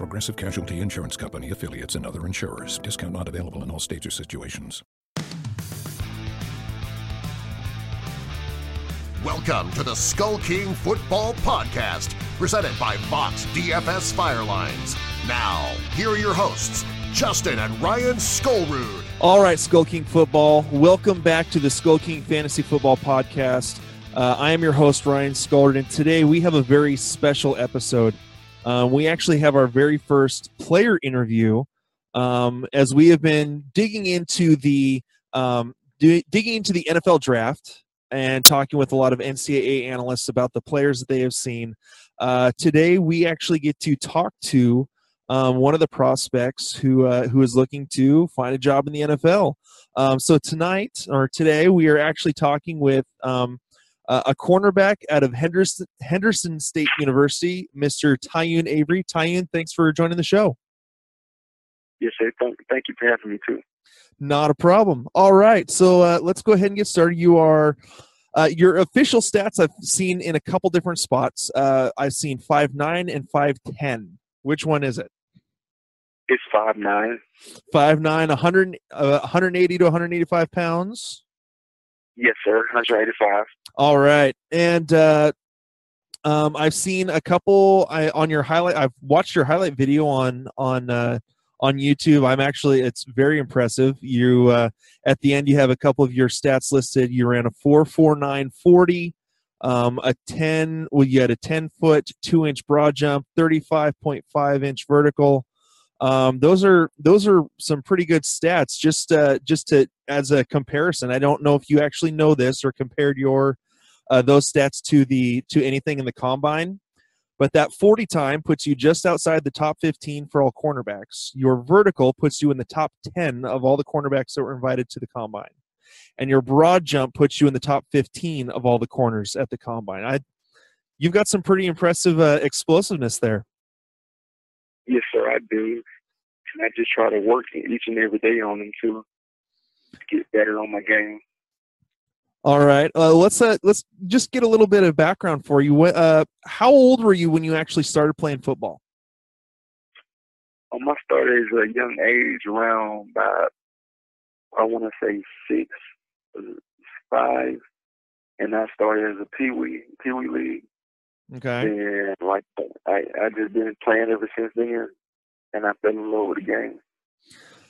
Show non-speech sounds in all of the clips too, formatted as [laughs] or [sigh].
Progressive Casualty Insurance Company affiliates and other insurers. Discount not available in all states or situations. Welcome to the Skull King Football Podcast, presented by Fox DFS Firelines. Now, here are your hosts, Justin and Ryan Skullrood. All right, Skull King Football. Welcome back to the Skull King Fantasy Football Podcast. Uh, I am your host, Ryan Skullrood, and today we have a very special episode. Um, we actually have our very first player interview um, as we have been digging into the um, digging into the NFL draft and talking with a lot of NCAA analysts about the players that they have seen. Uh, today, we actually get to talk to um, one of the prospects who uh, who is looking to find a job in the NFL. Um, so tonight or today, we are actually talking with um, uh, a cornerback out of Henderson, Henderson State University, Mr. Tyun Avery. Tyun, thanks for joining the show. Yes, sir. Thank, you for having me too. Not a problem. All right, so uh, let's go ahead and get started. You are uh, your official stats. I've seen in a couple different spots. Uh, I've seen five nine and five ten. Which one is it? It's five nine. Five nine, 100, uh, 180 to 185 pounds. Yes, sir. 185. All right, and uh, um, I've seen a couple. I on your highlight. I've watched your highlight video on on uh, on YouTube. I'm actually. It's very impressive. You uh, at the end you have a couple of your stats listed. You ran a four four nine forty. Um, a 10 well you had a 10 foot 2 inch broad jump 35.5 inch vertical um, those are those are some pretty good stats. Just uh, just to as a comparison, I don't know if you actually know this or compared your uh, those stats to the to anything in the combine, but that 40 time puts you just outside the top 15 for all cornerbacks. Your vertical puts you in the top 10 of all the cornerbacks that were invited to the combine, and your broad jump puts you in the top 15 of all the corners at the combine. I, you've got some pretty impressive uh, explosiveness there. Yes, sir, I do. And I just try to work each and every day on them to get better on my game. All right, uh, let's uh, let's just get a little bit of background for you. Uh, how old were you when you actually started playing football? Um, I started at a young age, around about I want to say six, five, and I started as a pee wee pee wee league. Okay. And like I, I just been playing ever since then, and I fell in love with the game.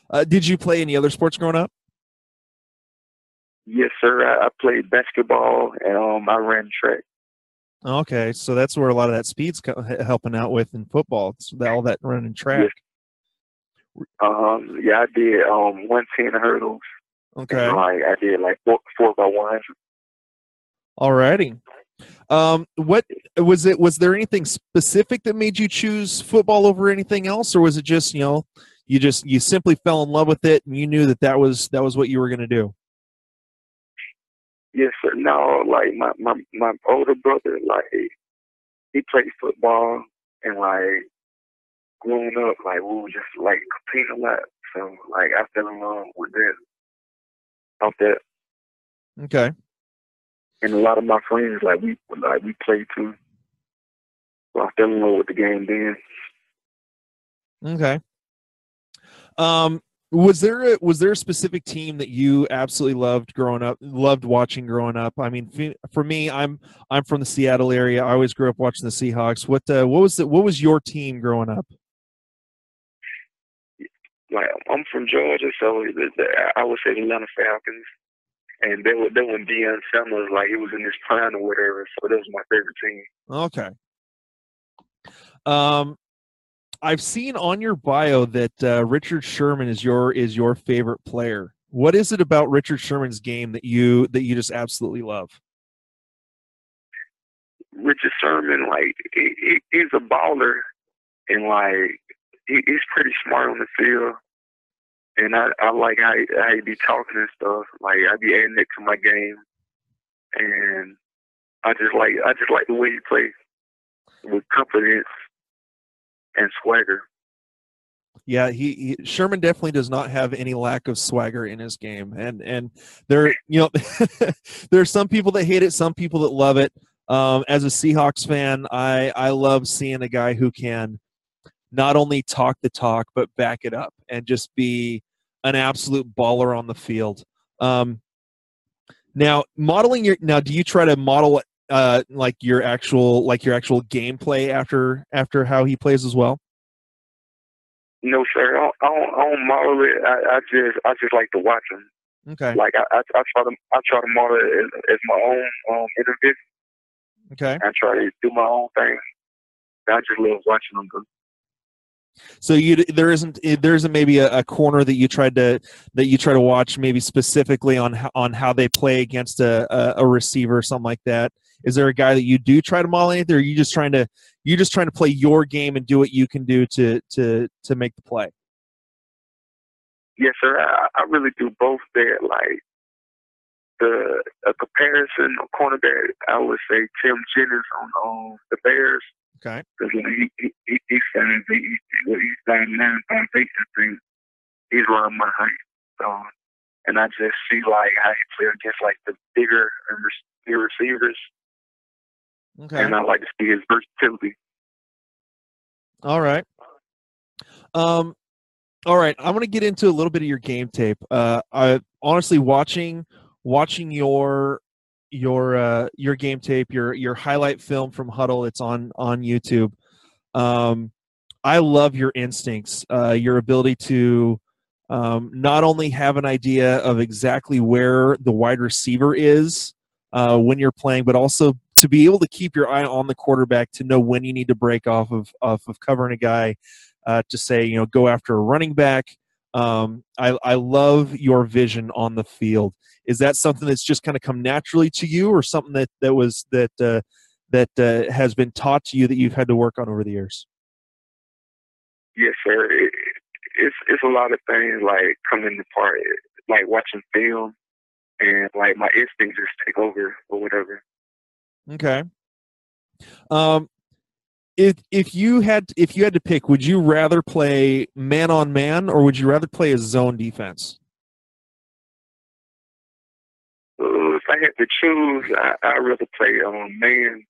Uh, did you play any other sports growing up? Yes, sir. I, I played basketball and um, I ran track. Okay, so that's where a lot of that speed's helping out with in football. It's all that running track. Yes. Um, yeah, I did um one ten hurdles. Okay. like I did like four, four by one. All righty. Um, what was it? Was there anything specific that made you choose football over anything else, or was it just you know you just you simply fell in love with it and you knew that that was that was what you were going to do? Yes, sir. No, like my my my older brother, like he played football and like growing up, like we were just like competing a lot. So like I fell in love with that. Off that. Okay and a lot of my friends like we like we play too. So I fell in love with the game then. Okay. Um, was there a, was there a specific team that you absolutely loved growing up, loved watching growing up? I mean, for me, I'm I'm from the Seattle area. I always grew up watching the Seahawks. What uh, what was the, what was your team growing up? Like I'm from Georgia, so the, the, I would say the Atlanta Falcons and then then when Deion Sanders like he was in his prime or whatever, so that was my favorite team. Okay. Um, I've seen on your bio that uh, Richard Sherman is your is your favorite player. What is it about Richard Sherman's game that you that you just absolutely love? Richard Sherman, like he, he, he's a baller, and like he, he's pretty smart on the field, and I I like how he, how he be talking and stuff. Like I be adding it to my game, and I just like I just like the way he plays with confidence and swagger. Yeah, he, he Sherman definitely does not have any lack of swagger in his game, and and there you know [laughs] there are some people that hate it, some people that love it. Um, as a Seahawks fan, I I love seeing a guy who can not only talk the talk but back it up and just be an absolute baller on the field. Um, now, modeling your now, do you try to model uh, like your actual like your actual gameplay after after how he plays as well? No, sir. I don't, I don't, I don't model it. I, I just I just like to watch him. Okay. Like I, I, I try to I try to model it as, as my own um interview. Okay. I try to do my own thing. I just love watching them. Do. So you there isn't eh, there isn't maybe a, a, corner that you tried to that you try to watch maybe specifically on how, on how they play against a, a, a receiver or something like that. Is there a guy that you do try to model anything, or are you just trying to you just trying to play your game and do what you can do to to to make the play? Yes, sir. I, I really do both. There, like the a comparison of cornerback, I would say Tim Jennings on on the Bears Okay. Because he, he, he, he's standing, he, he's standing foundation thing. He's around my height. So, and I just see like how he play against like the bigger um, bigger receivers. Okay. And I like to see his versatility. All right. Um, all right. I want to get into a little bit of your game tape. Uh, I honestly watching watching your your uh, your game tape, your your highlight film from Hudl. It's on on YouTube. Um, I love your instincts, uh, your ability to um, not only have an idea of exactly where the wide receiver is uh, when you're playing, but also to be able to keep your eye on the quarterback to know when you need to break off of off of covering a guy uh, to say you know go after a running back. Um, I, I love your vision on the field. Is that something that's just kind of come naturally to you or something that that was that uh, that uh, has been taught to you that you've had to work on over the years? Yes sir. It, it's it's a lot of things like coming to part like watching film and like my instincts just take over or whatever okay um if if you had if you had to pick would you rather play man on man or would you rather play a zone defense If I had to choose, I, I'd rather play on man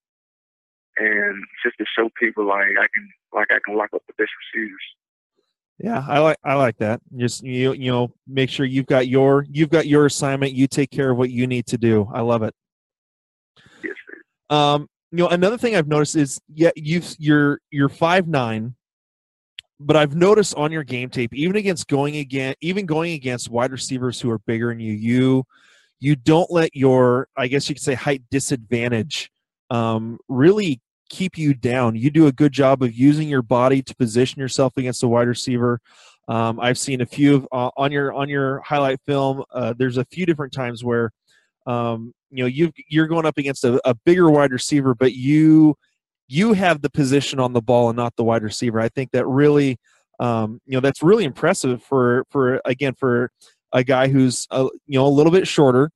and just to show people like I can like I can lock up the best receivers. Yeah, I like I like that. Just you you know, make sure you've got your you've got your assignment. You take care of what you need to do. I love it. Um, you know, another thing I've noticed is yeah, you've you're you're five nine, but I've noticed on your game tape, even against going again, even going against wide receivers who are bigger than you, you you don't let your, I guess you could say, height disadvantage um, really keep you down. You do a good job of using your body to position yourself against a wide receiver. Um, I've seen a few of, uh, on your on your highlight film. Uh, there's a few different times where um, you know you you're going up against a, a bigger wide receiver, but you you have the position on the ball and not the wide receiver. I think that really um, you know that's really impressive for for again for a guy who's a, you know a little bit shorter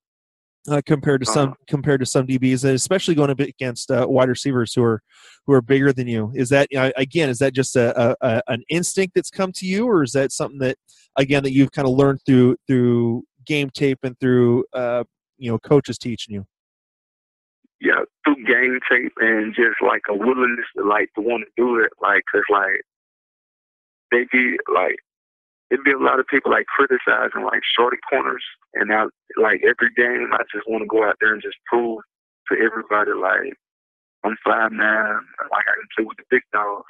uh, compared to some uh-huh. compared to some DBs, and especially going up against uh, wide receivers who are who are bigger than you. Is that you know, again? Is that just a, a, an instinct that's come to you, or is that something that again that you've kind of learned through through game tape and through uh, you know coaches teaching you? Yeah, through game tape and just like a willingness to like to want to do it, like cause like they be like it'd be a lot of people like criticizing like shorty corners, and I like every game I just want to go out there and just prove to everybody like I'm five nine, like I can play with the big dogs.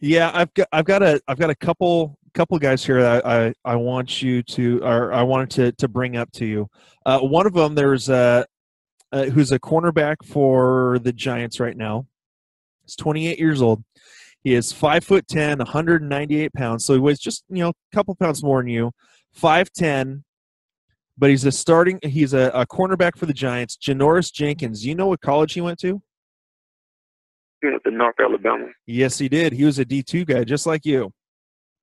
Yeah, I've got I've got a I've got a couple couple guys here that I, I, want you to or I wanted to to bring up to you. Uh, one of them there's a uh, who's a cornerback for the Giants right now. He's 28 years old. He is five foot ten, 198 pounds. So he weighs just you know a couple pounds more than you. Five ten, but he's a starting. He's a, a cornerback for the Giants. Janoris Jenkins. You know what college he went to? He went to North Alabama. Yes, he did. He was a D two guy, just like you.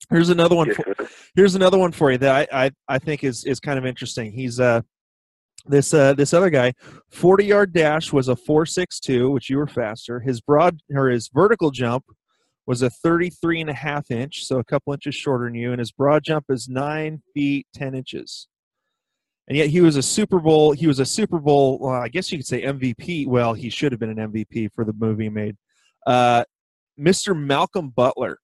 Here's another one. Yes, For, here's another one for you that I, I, I think is is kind of interesting. He's uh this uh this other guy, 40 yard dash was a 462, which you were faster. His broad or his vertical jump was a 33 and a half inch, so a couple inches shorter than you, and his broad jump is nine feet 10 inches. And yet he was a Super Bowl. He was a Super Bowl. Well, I guess you could say MVP. Well, he should have been an MVP for the movie he made. Uh, Mr. Malcolm Butler,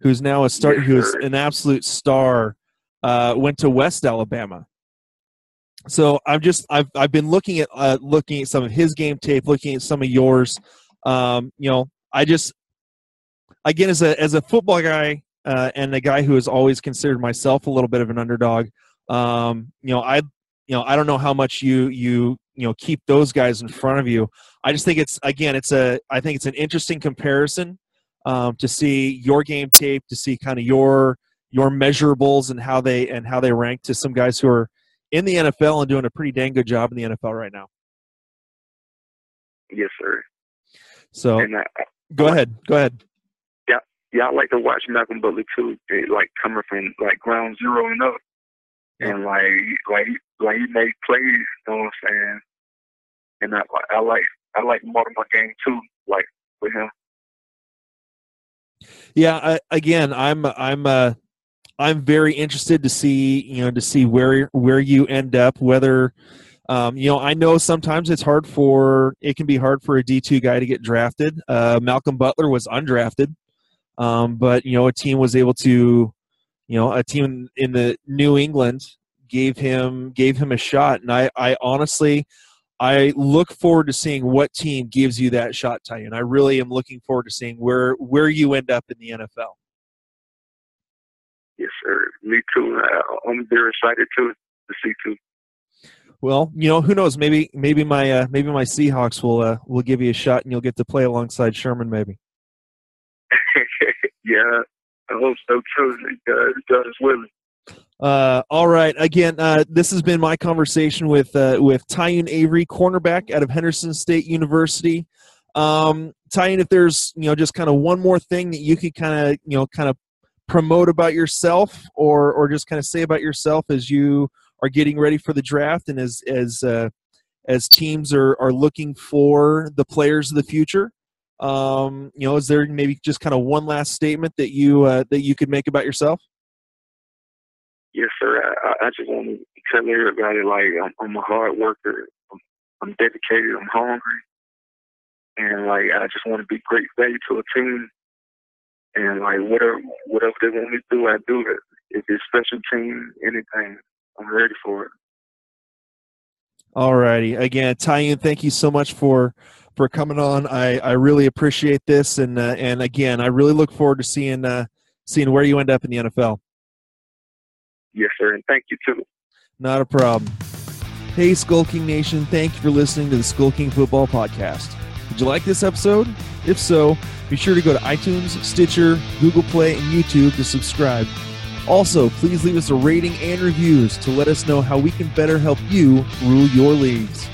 who's now a star, who's an absolute star, uh, went to West Alabama. So I've just I've I've been looking at uh, looking at some of his game tape, looking at some of yours. Um, you know, I just again as a as a football guy uh, and a guy who has always considered myself a little bit of an underdog. Um, you know, I you know I don't know how much you you you know keep those guys in front of you. I just think it's again it's a I think it's an interesting comparison um, to see your game tape, to see kind of your your measurables and how they and how they rank to some guys who are in the NFL and doing a pretty dang good job in the NFL right now. Yes, sir. So I, go ahead, go ahead. yeah, yeah. I like to watch Malcolm Butler too. Like coming from like ground zero and up, and like like like he made plays. You know what I'm saying? And I I like I like Baltimore game too. Like with him. Yeah, I, again, I'm I'm uh, I'm very interested to see you know to see where where you end up. Whether um, you know, I know sometimes it's hard for it can be hard for a D two guy to get drafted. Uh, Malcolm Butler was undrafted, um, but you know a team was able to, you know, a team in the New England gave him gave him a shot, and I I honestly. I look forward to seeing what team gives you that shot, Ty, and I really am looking forward to seeing where where you end up in the NFL. Yes, sir. Me too. I'm very excited too to see too. Well, you know, who knows? Maybe maybe my uh, maybe my Seahawks will uh, will give you a shot, and you'll get to play alongside Sherman. Maybe. [laughs] yeah, I hope so too. God, God is willing. Uh, all right. Again, uh, this has been my conversation with uh, with Tyun Avery, cornerback out of Henderson State University. Um, Tyun, if there's you know just kind of one more thing that you could kind of you know kind of promote about yourself, or or just kind of say about yourself as you are getting ready for the draft, and as as uh, as teams are are looking for the players of the future. Um, you know, is there maybe just kind of one last statement that you uh, that you could make about yourself? Yes, sir. I, I just want to tell everybody like I'm, I'm a hard worker. I'm, I'm dedicated. I'm hungry, and like I just want to be great value to a team. And like whatever whatever they want me to do, I do it. If it's special team, anything, I'm ready for it. All righty. Again, Tyun, thank you so much for for coming on. I, I really appreciate this, and uh, and again, I really look forward to seeing uh, seeing where you end up in the NFL. Yes, sir. And thank you too. Not a problem. Hey, Skull King Nation! Thank you for listening to the Skull King Football Podcast. Did you like this episode? If so, be sure to go to iTunes, Stitcher, Google Play, and YouTube to subscribe. Also, please leave us a rating and reviews to let us know how we can better help you rule your leagues.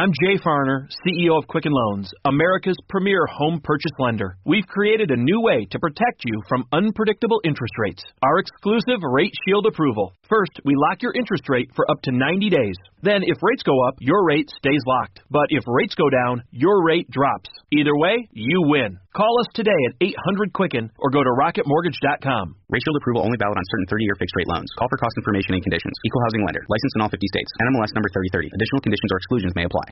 I'm Jay Farner, CEO of Quicken Loans, America's premier home purchase lender. We've created a new way to protect you from unpredictable interest rates. Our exclusive Rate Shield approval. First, we lock your interest rate for up to 90 days. Then, if rates go up, your rate stays locked. But if rates go down, your rate drops. Either way, you win. Call us today at 800 Quicken or go to rocketmortgage.com. Rate Shield approval only valid on certain 30-year fixed-rate loans. Call for cost information and conditions. Equal housing lender. Licensed in all 50 states. NMLS number 3030. Additional conditions or exclusions may apply.